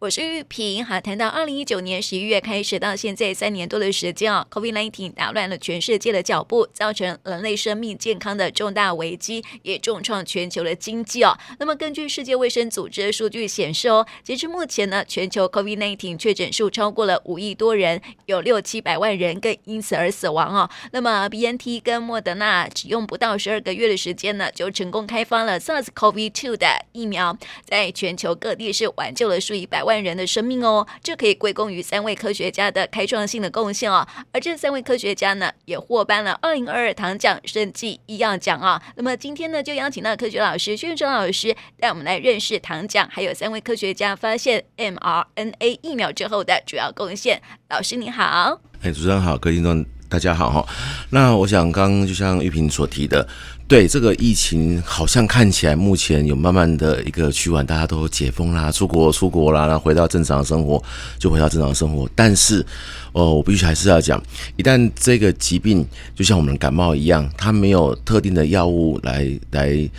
我是玉萍，好，谈到二零一九年十一月开始到现在三年多的时间啊，COVID-19 打乱了全世界的脚步，造成人类生命健康的重大危机，也重创全球的经济哦。那么根据世界卫生组织的数据显示哦，截至目前呢，全球 COVID-19 确诊数超过了五亿多人，有六七百万人更因此而死亡哦。那么 BNT 跟莫德纳只用不到十二个月的时间呢，就成功开发了 SARS-CoV-2 的疫苗，在全球各地是挽救了数以百万。万人的生命哦，这可以归功于三位科学家的开创性的贡献哦。而这三位科学家呢，也获颁了二零二二糖奖生技医药奖啊。那么今天呢，就邀请到科学老师薛俊老师带我们来认识糖奖，还有三位科学家发现 mRNA 疫苗之后的主要贡献。老师你好，哎，主持人好，各位听众大家好哈。那我想刚刚就像玉萍所提的。对这个疫情，好像看起来目前有慢慢的一个趋缓，大家都解封啦，出国出国啦，然后回到正常的生活，就回到正常的生活。但是，哦，我必须还是要讲，一旦这个疾病就像我们感冒一样，它没有特定的药物来来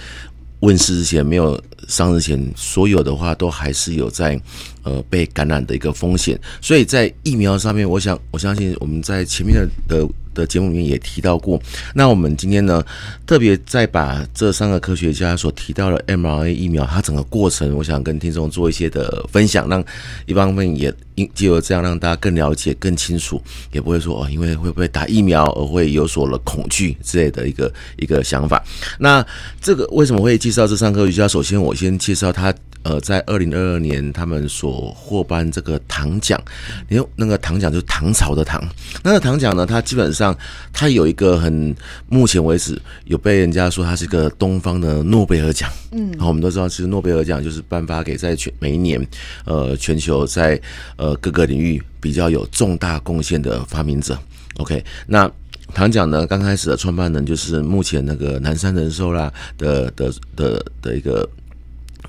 问世之前，没有上之前，所有的话都还是有在呃被感染的一个风险。所以在疫苗上面，我想我相信我们在前面的的。的节目里面也提到过，那我们今天呢，特别再把这三个科学家所提到的 mRNA 疫苗，它整个过程，我想跟听众做一些的分享，让一方面也因借由这样让大家更了解、更清楚，也不会说哦，因为会不会打疫苗而会有所了恐惧之类的一个一个想法。那这个为什么会介绍这三个科学家？首先，我先介绍他。呃，在二零二二年，他们所获颁这个糖奖，你用那个糖奖就是唐朝的唐。那个糖奖呢，它基本上它有一个很，目前为止有被人家说它是一个东方的诺贝尔奖。嗯，好，我们都知道，其实诺贝尔奖就是颁发给在全每一年，呃，全球在呃各个领域比较有重大贡献的发明者。OK，那糖奖呢，刚开始的创办人就是目前那个南山人寿啦的的的的一个。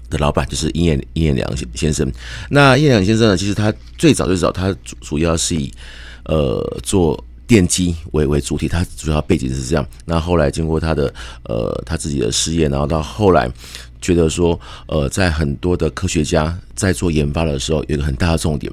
的老板就是殷彦殷彦良先生。那殷彦良先生呢，其实他最早最早，他主主要是以呃做电机为为主体，他主要背景是这样。那后来经过他的呃他自己的事业，然后到后来觉得说，呃，在很多的科学家在做研发的时候，有一个很大的重点。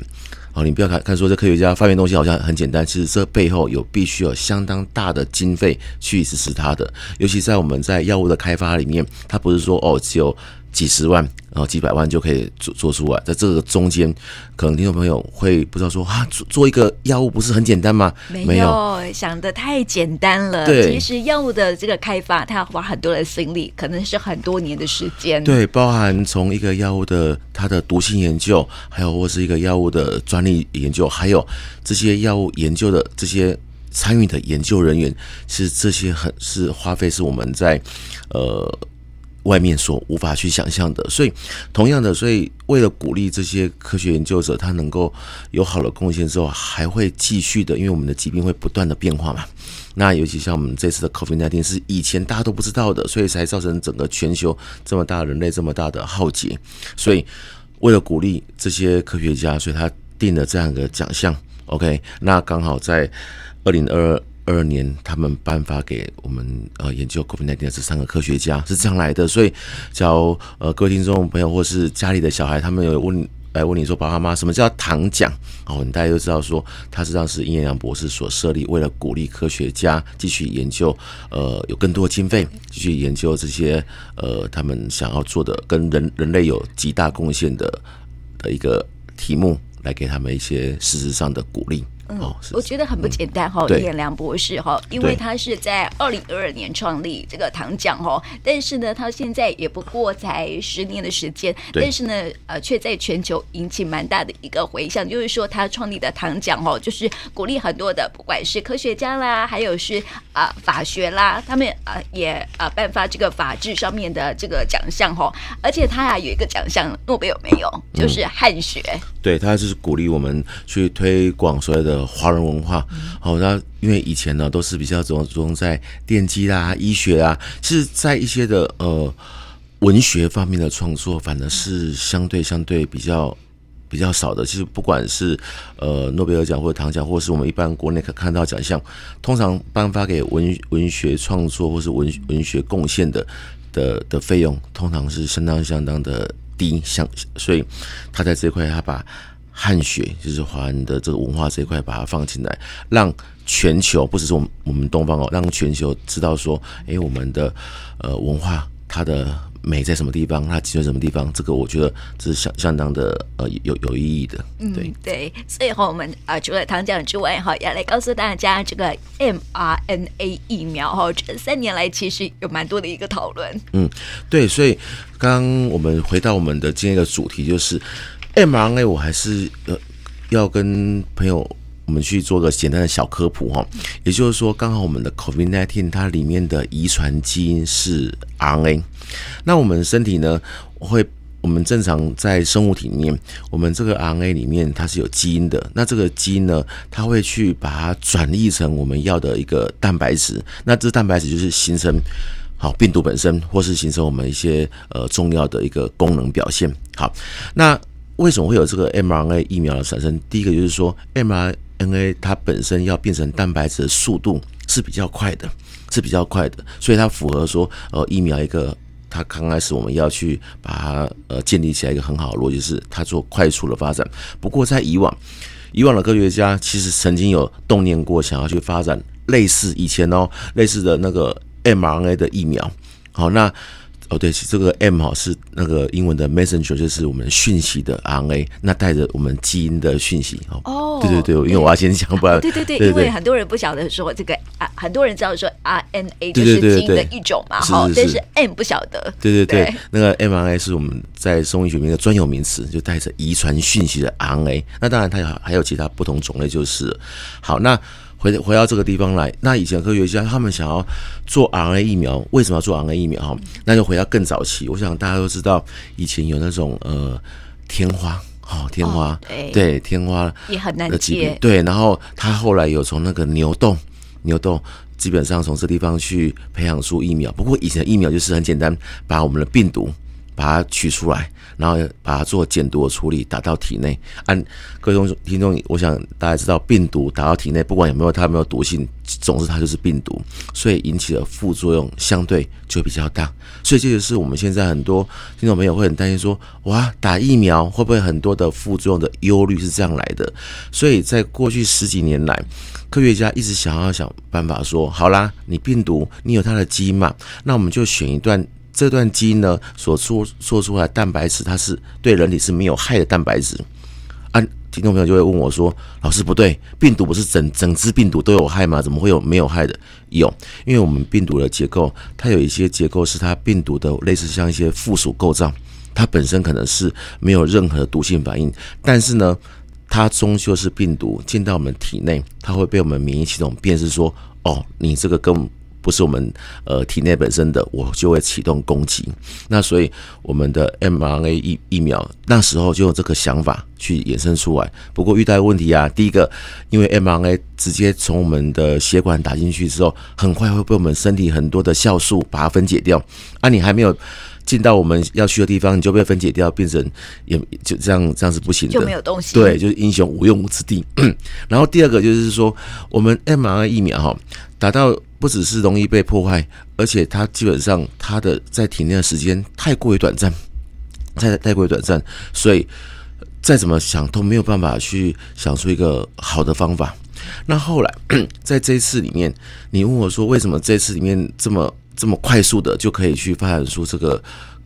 哦，你不要看看说这科学家发明东西好像很简单，其实这背后有必须有相当大的经费去支持他的。尤其在我们在药物的开发里面，他不是说哦只有。几十万，然后几百万就可以做做出来，在这个中间，可能听众朋友会不知道说啊，做做一个药物不是很简单吗？没有，想的太简单了。对，其实药物的这个开发，它要花很多的心力，可能是很多年的时间。对，包含从一个药物的它的毒性研究，还有或是一个药物的专利研究，还有这些药物研究的这些参与的研究人员，其实这些很是花费是我们在呃。外面所无法去想象的，所以同样的，所以为了鼓励这些科学研究者，他能够有好的贡献之后，还会继续的，因为我们的疾病会不断的变化嘛。那尤其像我们这次的 COVID-19 是以前大家都不知道的，所以才造成整个全球这么大人类这么大的浩劫。所以为了鼓励这些科学家，所以他定了这样一个奖项。OK，那刚好在二零二二。二年，他们颁发给我们呃研究 COVID-19 的这三个科学家是这样来的，所以，假如呃各位听众朋友或是家里的小孩，他们有问来问你说，爸爸妈妈什么叫糖奖？哦，你大家都知道说，他实际上是殷彦良博士所设立，为了鼓励科学家继续研究，呃，有更多经费继续研究这些呃他们想要做的跟人人类有极大贡献的的一个题目，来给他们一些事实上的鼓励。嗯，我觉得很不简单哈，殷彦良博士哈，因为他是在二零二二年创立这个糖奖哈，但是呢，他现在也不过才十年的时间，但是呢，呃，却在全球引起蛮大的一个回响，就是说他创立的糖奖哦，就是鼓励很多的，不管是科学家啦，还有是啊、呃、法学啦，他们啊、呃、也啊颁发这个法治上面的这个奖项哈，而且他还有一个奖项，诺贝尔没有，就是汉学，嗯、对他就是鼓励我们去推广所有的。华人文化，好，那因为以前呢都是比较着重在电机啦、医学啊，其实，在一些的呃文学方面的创作，反而是相对相对比较比较少的。其实不管是呃诺贝尔奖或者唐奖，或是我们一般国内可看到奖项，通常颁发给文文学创作或是文文学贡献的的的费用，通常是相当相当的低，像所以他在这块他把汉学就是华人的这个文化这一块把它放进来，让全球不只是我们我们东方哦，让全球知道说，哎，我们的呃文化它的。美在什么地方？它集中什么地方？这个我觉得这是相相当的呃有有意义的。对、嗯、对，所以哈，我们啊除了糖浆之外哈，也来告诉大家这个 mRNA 疫苗哈，这三年来其实有蛮多的一个讨论。嗯，对，所以刚刚我们回到我们的今天的主题，就是 mRNA，我还是呃要跟朋友。我们去做个简单的小科普哈，也就是说，刚好我们的 COVID-19 它里面的遗传基因是 RNA，那我们身体呢会，我们正常在生物体里面，我们这个 RNA 里面它是有基因的，那这个基因呢，它会去把它转译成我们要的一个蛋白质，那这蛋白质就是形成好病毒本身，或是形成我们一些呃重要的一个功能表现。好，那为什么会有这个 mRNA 疫苗的产生？第一个就是说 mRNA 它本身要变成蛋白质的速度是比较快的，是比较快的，所以它符合说呃疫苗一个它刚开始我们要去把它呃建立起来一个很好的逻辑是它做快速的发展。不过在以往以往的科学家其实曾经有动念过想要去发展类似以前哦类似的那个 m R N A 的疫苗。好，那。哦，对，这个 M 哈是那个英文的 messenger，就是我们讯息的 RNA，那带着我们基因的讯息哦。哦，对对对，因为我要先讲，不然对对对，因为很多人不晓得说这个啊，很多人知道说 RNA 就是基因的一种嘛，哈，但是 M 不晓得。对对对，那个 mRNA 是我们在生物医学里面的专有名词，就带着遗传讯息的 RNA。那当然它有还有其他不同种类，就是好那。回回到这个地方来，那以前科学家他们想要做 RNA 疫苗，为什么要做 RNA 疫苗？哈，那就回到更早期。我想大家都知道，以前有那种呃天花，哦天花，哦、对，对天花也很难接，对。然后他后来有从那个牛痘，牛痘基本上从这地方去培养出疫苗。不过以前的疫苗就是很简单，把我们的病毒。把它取出来，然后把它做减毒的处理，打到体内。按各位听众，我想大家知道，病毒打到体内，不管有没有它有没有毒性，总之它就是病毒，所以引起的副作用相对就比较大。所以这就是我们现在很多听众朋友会很担心说，哇，打疫苗会不会很多的副作用的忧虑是这样来的？所以在过去十几年来，科学家一直想要想办法说，好啦，你病毒你有它的基因嘛，那我们就选一段。这段基因呢，所做做出来蛋白质，它是对人体是没有害的蛋白质。啊，听众朋友就会问我说：“老师不对，病毒不是整整只病毒都有害吗？怎么会有没有害的？有，因为我们病毒的结构，它有一些结构是它病毒的类似像一些附属构造，它本身可能是没有任何毒性反应，但是呢，它终究是病毒进到我们体内，它会被我们免疫系统辨识说：哦，你这个跟。不是我们呃体内本身的，我就会启动攻击。那所以我们的 mRNA 疫疫苗那时候就有这个想法去衍生出来。不过遇到问题啊，第一个，因为 mRNA 直接从我们的血管打进去之后，很快会被我们身体很多的酵素把它分解掉。啊，你还没有进到我们要去的地方，你就被分解掉，变成也就这样，这样是不行的，就没有东西。对，就是英雄无用武之地。然后第二个就是说，我们 mRNA 疫苗哈达到。不只是容易被破坏，而且它基本上它的在体内的时间太过于短暂，太太过于短暂，所以再怎么想都没有办法去想出一个好的方法。那后来 在这一次里面，你问我说为什么这次里面这么这么快速的就可以去发展出这个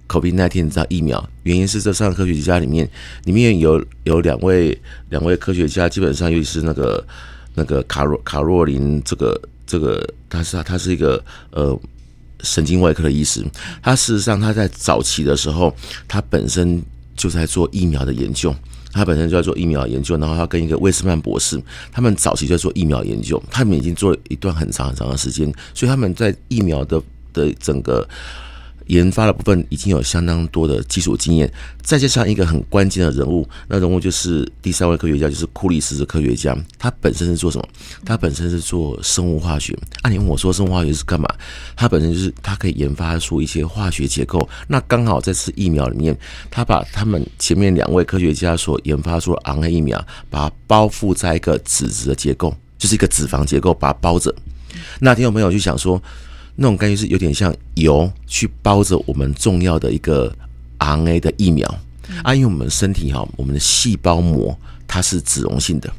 COVID-19 的疫苗？原因是这三个科学家里面，里面有有两位两位科学家，基本上尤其是那个那个卡洛卡洛琳这个。这个他是他是一个呃神经外科的医师，他事实上他在早期的时候，他本身就在做疫苗的研究，他本身就在做疫苗研究，然后他跟一个威斯曼博士，他们早期就在做疫苗研究，他们已经做了一段很长很长的时间，所以他们在疫苗的的整个。研发的部分已经有相当多的基础经验，再加上一个很关键的人物，那人物就是第三位科学家，就是库里斯的科学家。他本身是做什么？他本身是做生物化学。啊，你问我说生物化学是干嘛？他本身就是他可以研发出一些化学结构。那刚好这次疫苗里面，他把他们前面两位科学家所研发出的 RNA 疫苗，把它包覆在一个脂质的结构，就是一个脂肪结构，把它包着。那听众朋友就想说。那种感觉是有点像油去包着我们重要的一个 RNA 的疫苗。啊，因为我们身体哈，我们的细胞膜它是脂溶性的，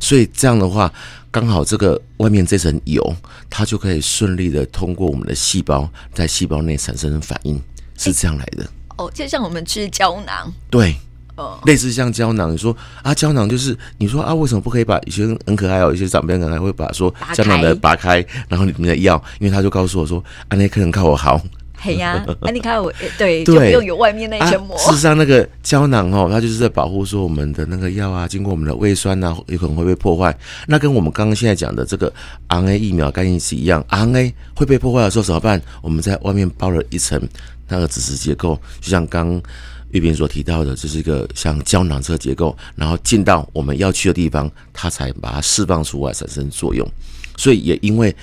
所以这样的话，刚好这个外面这层油，它就可以顺利的通过我们的细胞，在细胞内产生反应，是这样来的。哦，就像我们吃胶囊，对，哦，类似像胶囊，你说啊，胶囊就是你说啊，为什么不可以把有些很可爱哦，有些长辈可能还会把说胶囊的拔开，然后里面的药，因为他就告诉我说啊，那客人靠我好。嘿呀，那 你看我，对，就不用有外面那一层膜。事实上，那个胶囊哦，它就是在保护说我们的那个药啊，经过我们的胃酸啊，有可能会被破坏。那跟我们刚刚现在讲的这个 RNA 疫苗概念是一样，RNA 会被破坏的时候怎么办？我们在外面包了一层那个脂质结构，就像刚玉萍所提到的，这是一个像胶囊车结构，然后进到我们要去的地方，它才把它释放出来产生作用。所以也因为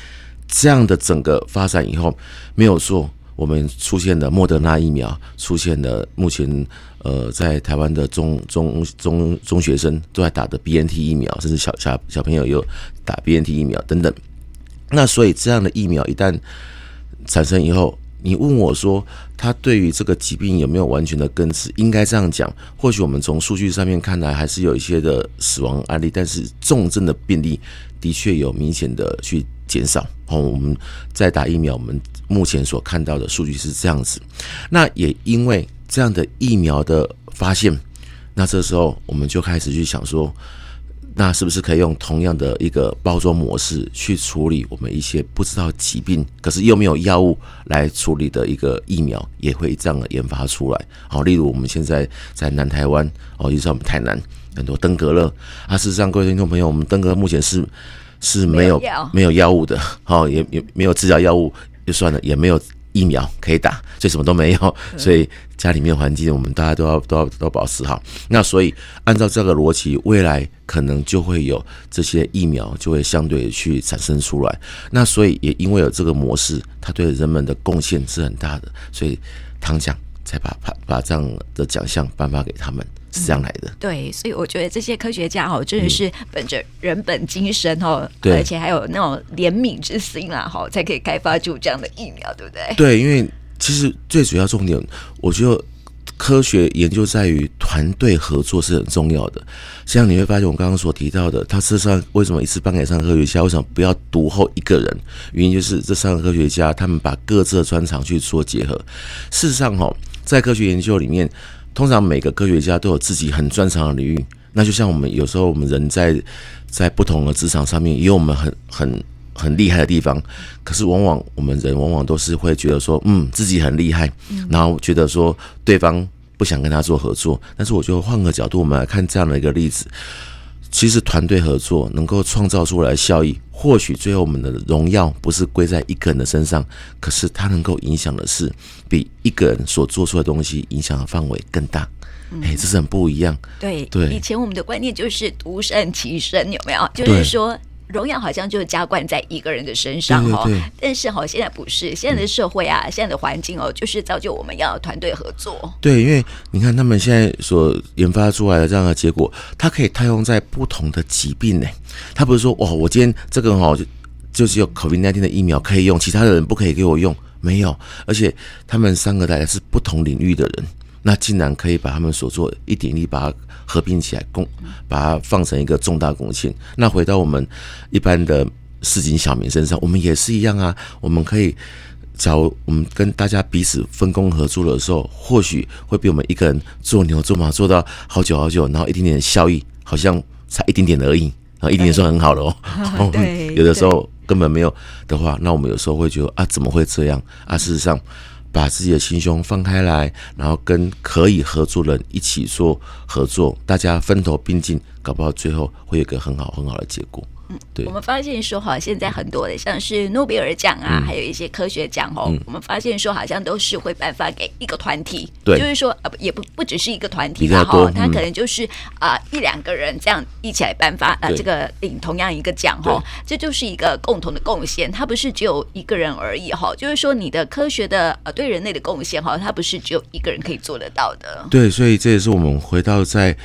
这样的整个发展以后，没有说。我们出现了莫德纳疫苗，出现了目前呃在台湾的中中中中学生都在打的 BNT 疫苗，甚至小小小朋友有打 BNT 疫苗等等。那所以这样的疫苗一旦产生以后，你问我说他对于这个疾病有没有完全的根治？应该这样讲，或许我们从数据上面看来还是有一些的死亡案例，但是重症的病例的确有明显的去减少。哦，我们在打疫苗，我们目前所看到的数据是这样子。那也因为这样的疫苗的发现，那这时候我们就开始去想说，那是不是可以用同样的一个包装模式去处理我们一些不知道疾病，可是又没有药物来处理的一个疫苗，也会这样的研发出来。好，例如我们现在在南台湾，哦，也是我们台南很多登革热啊。事实上，各位听众朋友，我们登革热目前是。是没有没有药物的，好，也也没有治疗药物就算了，也没有疫苗可以打，所以什么都没有，所以家里面环境我们大家都要都要都要保持好。那所以按照这个逻辑，未来可能就会有这些疫苗就会相对去产生出来。那所以也因为有这个模式，它对人们的贡献是很大的，所以唐奖才把把把这样的奖项颁发给他们。是这样来的，对，所以我觉得这些科学家哦，真的是本着人本精神哈，对，而且还有那种怜悯之心啦哈，才可以开发出这样的疫苗，对不对？对，因为其实最主要重点，我觉得科学研究在于团队合作是很重要的。像你会发现，我刚刚所提到的，他事实上为什么一次颁给三个科学家，为什么不要独后一个人？原因就是这三个科学家他们把各自的专长去做结合。事实上哈，在科学研究里面。通常每个科学家都有自己很专长的领域，那就像我们有时候我们人在在不同的职场上面也有我们很很很厉害的地方，可是往往我们人往往都是会觉得说，嗯，自己很厉害，然后觉得说对方不想跟他做合作。但是我觉得换个角度，我们来看这样的一个例子。其实团队合作能够创造出来的效益，或许最后我们的荣耀不是归在一个人的身上，可是它能够影响的是比一个人所做出的东西影响的范围更大。哎、嗯，这是很不一样。对对，以前我们的观念就是独善其身，有没有？就是说。荣耀好像就加冠在一个人的身上哈，但是哈，现在不是，现在的社会啊，现在的环境哦，就是造就我们要团队合作。对，因为你看他们现在所研发出来的这样的结果，它可以套用在不同的疾病呢。他不是说哇，我今天这个哈就就只有 COVID-19 的疫苗可以用，其他的人不可以给我用，没有。而且他们三个大家是不同领域的人，那竟然可以把他们所做一点力把它。合并起来，共把它放成一个重大贡献。那回到我们一般的市井小民身上，我们也是一样啊。我们可以，假如我们跟大家彼此分工合作的时候，或许会比我们一个人做牛做马做到好久好久，然后一点点的效益好像才一点点而已，然后一点点算很好的哦。对，有的时候根本没有的话，那我们有时候会觉得啊，怎么会这样啊？事实上。把自己的心胸放开来，然后跟可以合作的人一起做合作，大家分头并进，搞不好最后会有个很好很好的结果。嗯，对，我们发现说，哈，现在很多的像是诺贝尔奖啊，嗯、还有一些科学奖哦，嗯、我们发现说，好像都是会颁发给一个团体，对，就是说，呃，也不不只是一个团体，然后他可能就是啊、呃、一两个人这样一起来颁发啊、呃、这个领同样一个奖哈，这就是一个共同的贡献，它不是只有一个人而已哈，就是说你的科学的呃对人类的贡献哈，它不是只有一个人可以做得到的。对，所以这也是我们回到在。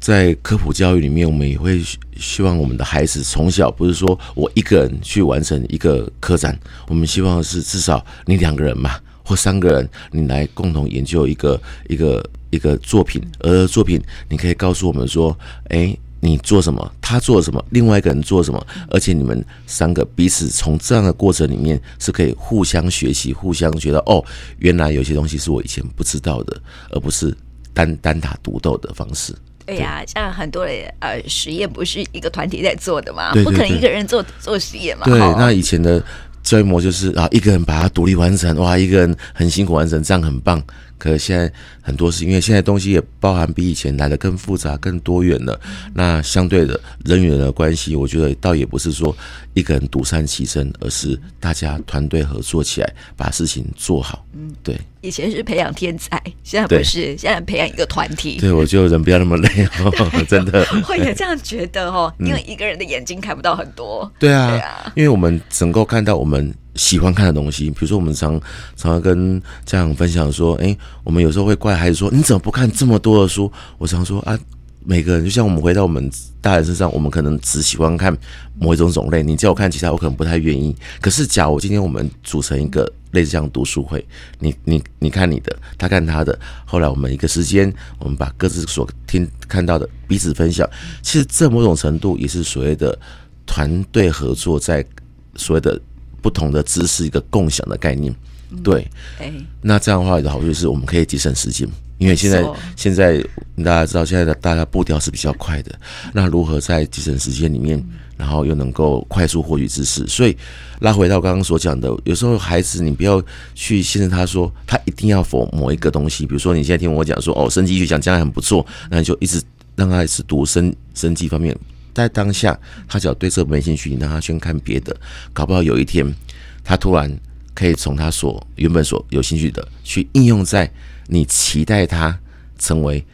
在科普教育里面，我们也会希望我们的孩子从小不是说我一个人去完成一个科展，我们希望是至少你两个人嘛，或三个人，你来共同研究一个一个一个作品，而作品你可以告诉我们说，哎，你做什么，他做什么，另外一个人做什么，而且你们三个彼此从这样的过程里面是可以互相学习，互相觉得哦，原来有些东西是我以前不知道的，而不是单单打独斗的方式。对呀、啊，像很多的呃实验不是一个团体在做的嘛，不可能一个人做做实验嘛。对，那以前的教育模就是啊，一个人把它独立完成，哇，一个人很辛苦完成，这样很棒。可是现在很多是因为现在东西也包含比以前来的更复杂、更多元了。那相对的人与人的关系，我觉得倒也不是说一个人独善其身，而是大家团队合作起来把事情做好。嗯，对。以前是培养天才，现在不是，现在培养一个团体。对，我觉得人不要那么累哦，真的。会有这样觉得哦，因为一个人的眼睛看不到很多。对啊，对啊，因为我们能够看到我们。喜欢看的东西，比如说我们常常常跟家长分享说，哎，我们有时候会怪孩子说，你怎么不看这么多的书？我常说啊，每个人就像我们回到我们大人身上，我们可能只喜欢看某一种种类。你叫我看其他，我可能不太愿意。可是，假如今天我们组成一个类似这样读书会，你你你看你的，他看他的，后来我们一个时间，我们把各自所听看到的彼此分享。其实这某种程度也是所谓的团队合作，在所谓的。不同的知识，一个共享的概念，对，那这样的话的好处就是我们可以节省时间，因为现在现在大家知道，现在的大家步调是比较快的，那如何在节省时间里面，然后又能够快速获取知识？所以拉回到刚刚所讲的，有时候孩子你不要去限制他说他一定要否某一个东西，比如说你现在听我讲说哦，生机学讲将来很不错，那你就一直让他一直读生生机方面。在当下，他只要对这没兴趣，你让他先看别的，搞不好有一天，他突然可以从他所原本所有兴趣的，去应用在你期待他成为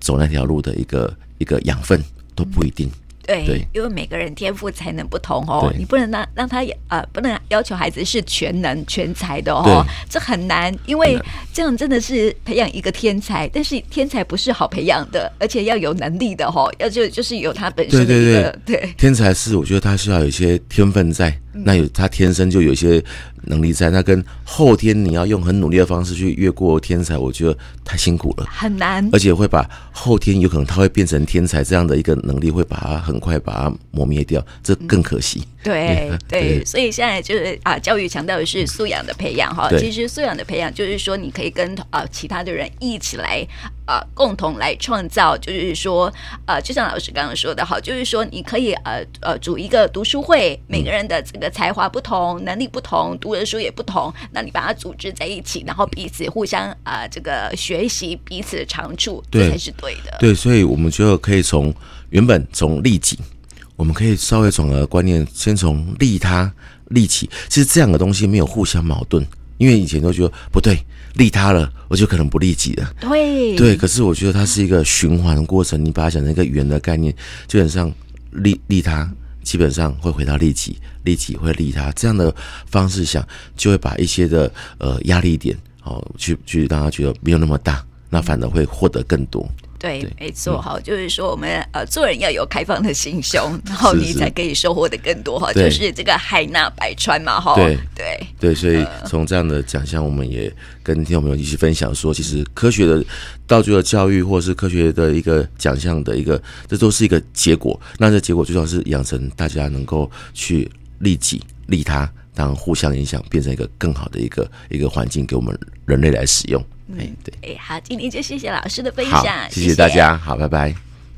走那条路的一个一个养分，都不一定。对，对，因为每个人天赋才能不同哦，你不能让让他呃，不能要求孩子是全能全才的哦，这很难，因为这样真的是培养一个天才，但是天才不是好培养的，而且要有能力的哦，要就就是有他本身的一个，对对对，对，天才是我觉得他需要有一些天分在，那有他天生就有一些。能力在那，跟后天你要用很努力的方式去越过天才，我觉得太辛苦了，很难，而且会把后天有可能他会变成天才这样的一个能力，会把它很快把它磨灭掉，这更可惜。嗯、对对，对，所以现在就是啊，教育强调的是素养的培养哈。其实素养的培养就是说，你可以跟啊其他的人一起来啊，共同来创造，就是说呃，就像老师刚刚说的，好，就是说你可以呃呃组一个读书会，每个人的这个才华不同，能力不同，读的。书也不同，那你把它组织在一起，然后彼此互相啊、呃，这个学习彼此的长处，这才是对的。对，所以我们就可以从原本从利己，我们可以稍微转个观念，先从利他利己。其实这两个东西没有互相矛盾，因为以前都觉得不对，利他了，我就可能不利己了。对对，可是我觉得它是一个循环的过程，你把它想成一个圆的概念，基本上利利他。基本上会回到利己，利己会利他，这样的方式想，就会把一些的呃压力点哦，去去让他觉得没有那么大，那反而会获得更多。对，对没错哈、嗯，就是说我们呃做人要有开放的心胸，然后你才可以收获的更多哈。就是这个海纳百川嘛哈。对对对，所以从这样的奖项，我们也跟听众朋友一起分享说，其实科学的道具的教育，或是科学的一个奖项的一个，这都是一个结果。那这结果最重要是养成大家能够去利己利他，当互相影响，变成一个更好的一个一个环境给我们人类来使用。哎，对，哎，好，今天就谢谢老师的分享，谢谢大家，好，拜拜。